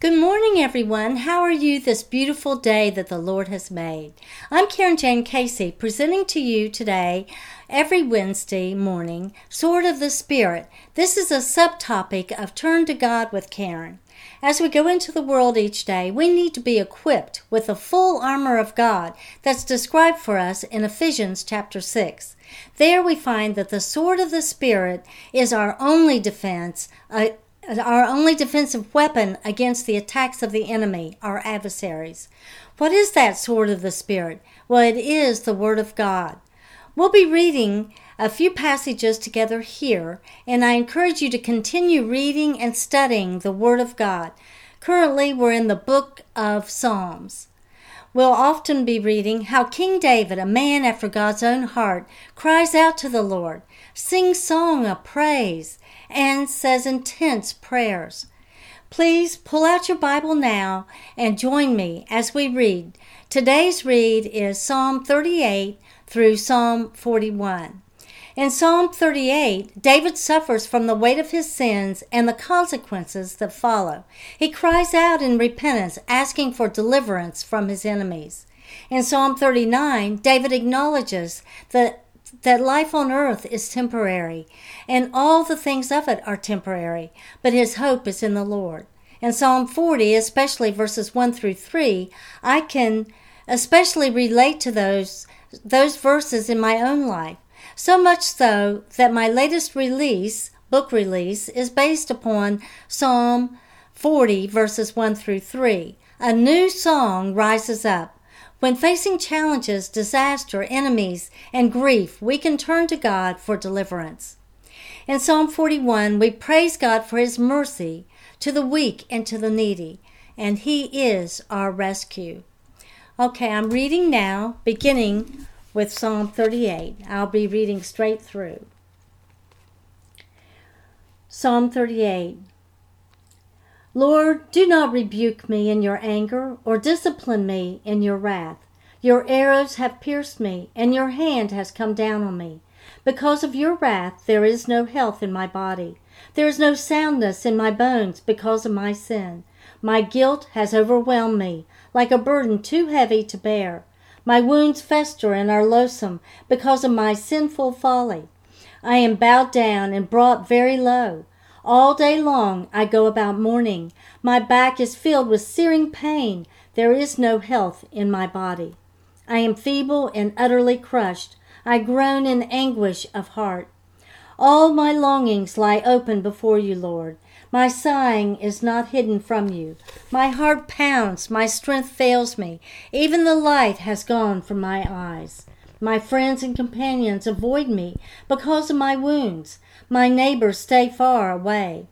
Good morning, everyone. How are you this beautiful day that the Lord has made? I'm Carin Jayne Casey, presenting to you today, every Wednesday morning, Sword of the Spirit. This is a subtopic of Turn to God with Carin. As we go into the world each day, we need to be equipped with the full armor of God that's described for us in Ephesians chapter 6. There we find that the sword of the Spirit is our only defense, uh, our only defensive weapon against the attacks of the enemy, our adversaries. What is that sword of the Spirit? Well, it is the Word of God. We'll be reading a few passages together here, and I encourage you to continue reading and studying the Word of God. Currently, we're in the book of Psalms. We'll often be reading how King David, a man after God's own heart, cries out to the Lord, sings song of praise, and says intense prayers. Please pull out your Bible now and join me as we read. Today's read is Psalm 38 through Psalm 41. In Psalm 38, David suffers from the weight of his sins and the consequences that follow. He cries out in repentance, asking for deliverance from his enemies. In Psalm 39, David acknowledges that that life on earth is temporary, and all the things of it are temporary, but his hope is in the Lord. In Psalm 40, especially verses 1 through 3, I can especially relate to those, those verses in my own life. So much so that my latest release, book release, is based upon Psalm 40, verses 1 through 3. A new song rises up when facing challenges, disaster, enemies, and grief, we can turn to God for deliverance. In Psalm 41, we praise God for his mercy to the weak and to the needy, and he is our rescue. Okay, I'm reading now, beginning with Psalm 38. I'll be reading straight through. Psalm 38 Lord, do not rebuke me in your anger, or discipline me in your wrath. Your arrows have pierced me, and your hand has come down on me. Because of your wrath, there is no health in my body. There is no soundness in my bones because of my sin. My guilt has overwhelmed me, like a burden too heavy to bear. My wounds fester and are loathsome because of my sinful folly. I am bowed down and brought very low. All day long I go about mourning. My back is filled with searing pain. There is no health in my body. I am feeble and utterly crushed. I groan in anguish of heart. All my longings lie open before you, Lord. My sighing is not hidden from you. My heart pounds, my strength fails me. Even the light has gone from my eyes. My friends and companions avoid me because of my wounds. My neighbors stay far away.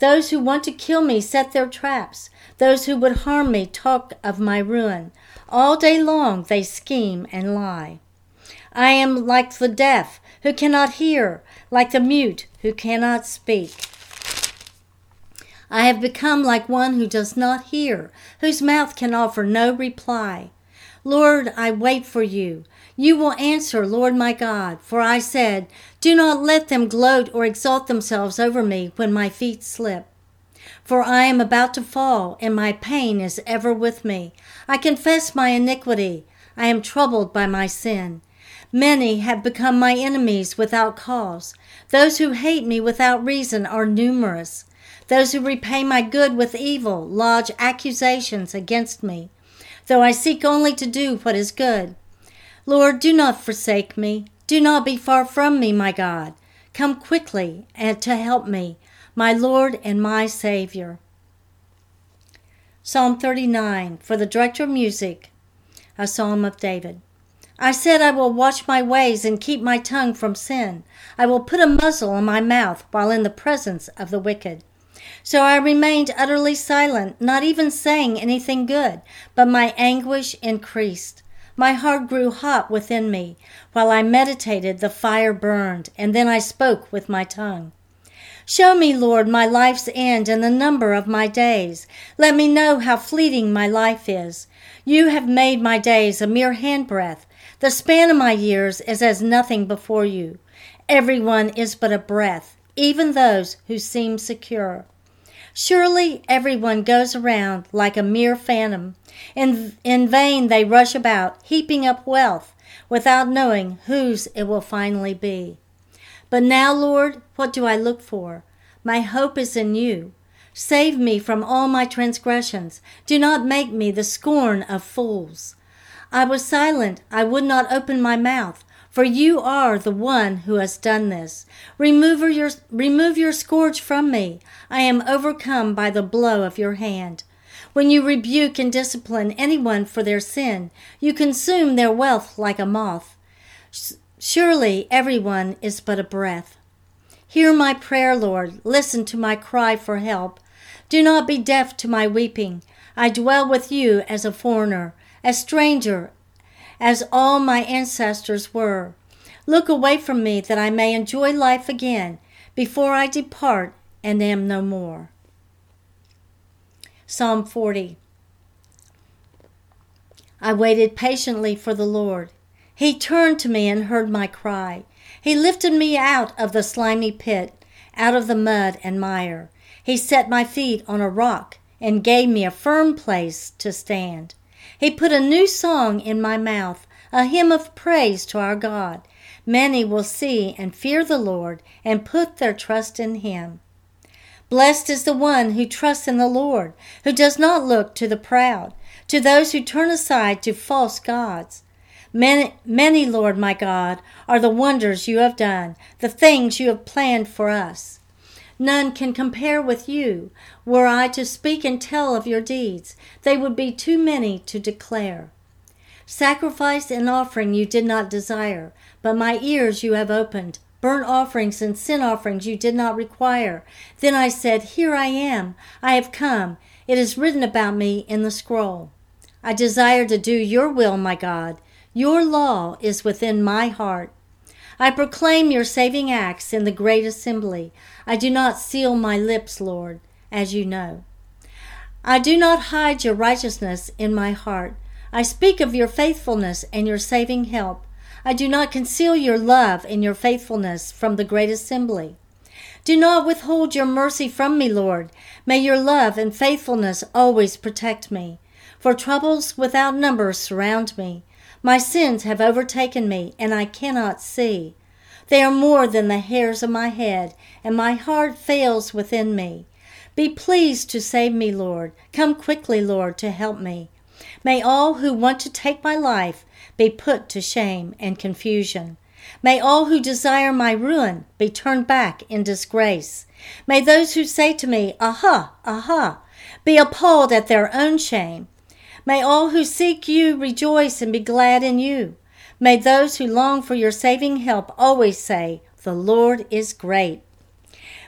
Those who want to kill me set their traps. Those who would harm me talk of my ruin. All day long they scheme and lie. I am like the deaf who cannot hear, like the mute who cannot speak. I have become like one who does not hear, whose mouth can offer no reply. Lord, I wait for you. You will answer, Lord my God, for I said, Do not let them gloat or exalt themselves over me when my feet slip. For I am about to fall, and my pain is ever with me. I confess my iniquity. I am troubled by my sin. Many have become my enemies without cause. Those who hate me without reason are numerous. Those who repay my good with evil lodge accusations against me, though I seek only to do what is good. Lord, do not forsake me. Do not be far from me, my God. Come quickly and to help me, my Lord and my Savior. Psalm 39 for the director of music, a psalm of David. I said, I will watch my ways and keep my tongue from sin. I will put a muzzle on my mouth while in the presence of the wicked. So I remained utterly silent, not even saying anything good, but my anguish increased. My heart grew hot within me. While I meditated, the fire burned, and then I spoke with my tongue. Show me, Lord, my life's end and the number of my days. Let me know how fleeting my life is. You have made my days a mere handbreadth. The span of my years is as nothing before you. Everyone is but a breath, even those who seem secure. Surely everyone goes around like a mere phantom. In, in vain they rush about, heaping up wealth, without knowing whose it will finally be. But now, Lord, what do I look for? My hope is in you. Save me from all my transgressions. Do not make me the scorn of fools. I was silent, I would not open my mouth, for you are the one who has done this. Remove your, remove your scourge from me. I am overcome by the blow of your hand. When you rebuke and discipline anyone for their sin, you consume their wealth like a moth. Surely everyone is but a breath. Hear my prayer, Lord. Listen to my cry for help. Do not be deaf to my weeping. I dwell with you as a foreigner, a stranger, as all my ancestors were. Look away from me that I may enjoy life again before I depart and am no more. Psalm 40 I waited patiently for the Lord. He turned to me and heard my cry. He lifted me out of the slimy pit, out of the mud and mire. He set my feet on a rock and gave me a firm place to stand. He put a new song in my mouth, a hymn of praise to our God. Many will see and fear the Lord and put their trust in him. Blessed is the one who trusts in the Lord, who does not look to the proud, to those who turn aside to false gods. Many, many, Lord my God, are the wonders you have done, the things you have planned for us. None can compare with you. Were I to speak and tell of your deeds, they would be too many to declare. Sacrifice and offering you did not desire, but my ears you have opened. Burnt offerings and sin offerings you did not require. Then I said, Here I am. I have come. It is written about me in the scroll. I desire to do your will, my God. Your law is within my heart. I proclaim your saving acts in the great assembly. I do not seal my lips, Lord, as you know. I do not hide your righteousness in my heart. I speak of your faithfulness and your saving help. I do not conceal your love and your faithfulness from the great assembly. Do not withhold your mercy from me, Lord. May your love and faithfulness always protect me. For troubles without number surround me. My sins have overtaken me, and I cannot see. They are more than the hairs of my head, and my heart fails within me. Be pleased to save me, Lord. Come quickly, Lord, to help me. May all who want to take my life be put to shame and confusion. May all who desire my ruin be turned back in disgrace. May those who say to me, Aha, aha, be appalled at their own shame. May all who seek you rejoice and be glad in you. May those who long for your saving help always say, The Lord is great.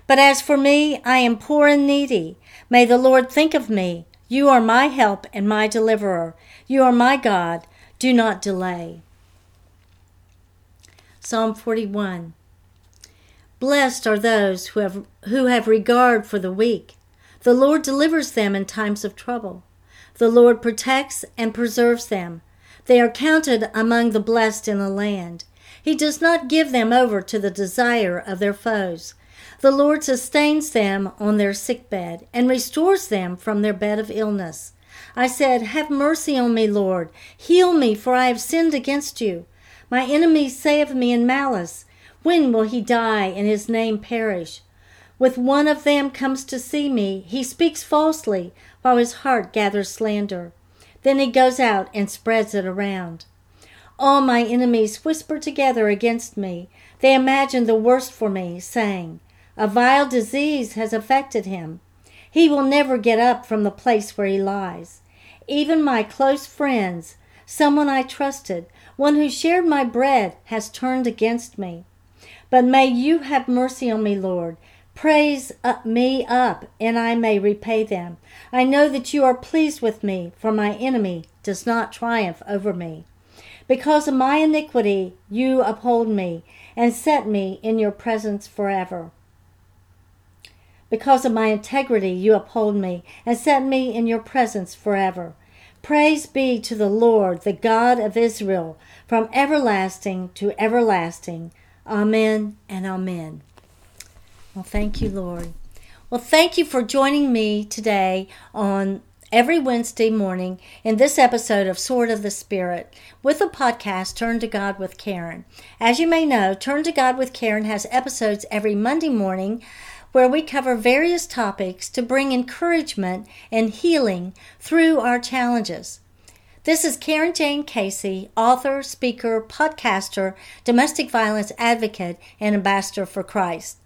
But as for me, I am poor and needy. May the Lord think of me. You are my help and my deliverer. You are my God. Do not delay. Psalm 41 Blessed are those who have, who have regard for the weak. The Lord delivers them in times of trouble. The Lord protects and preserves them. They are counted among the blessed in the land. He does not give them over to the desire of their foes. The Lord sustains them on their sick bed and restores them from their bed of illness. I said, Have mercy on me, Lord. Heal me, for I have sinned against you. My enemies say of me in malice, When will he die and his name perish? With one of them comes to see me, he speaks falsely, while his heart gathers slander. Then he goes out and spreads it around. All my enemies whisper together against me. They imagine the worst for me, saying, A vile disease has affected him. He will never get up from the place where he lies. Even my close friends, someone I trusted, one who shared my bread, has turned against me. But may you have mercy on me, Lord, Praise me up, and I may repay them. I know that you are pleased with me, for my enemy does not triumph over me. Because of my iniquity, you uphold me and set me in your presence forever. Because of my integrity, you uphold me and set me in your presence forever. Praise be to the Lord, the God of Israel, from everlasting to everlasting. Amen and amen. Well, thank you, Lord. Well, thank you for joining me today on every Wednesday morning in this episode of Sword of the Spirit with the podcast Turn to God with Carin. As you may know, Turn to God with Carin has episodes every Monday morning where we cover various topics to bring encouragement and healing through our challenges. This is Carin Jayne Casey, author, speaker, podcaster, domestic violence advocate, and ambassador for Christ.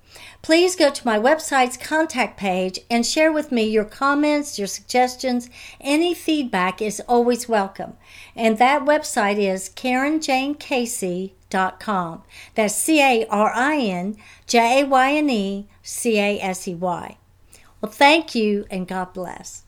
Please go to my website's contact page and share with me your comments, your suggestions. Any feedback is always welcome. And that website is CarinJayneCasey.com. That's C A R I N J A Y N E C A S E Y. Well, thank you and God bless.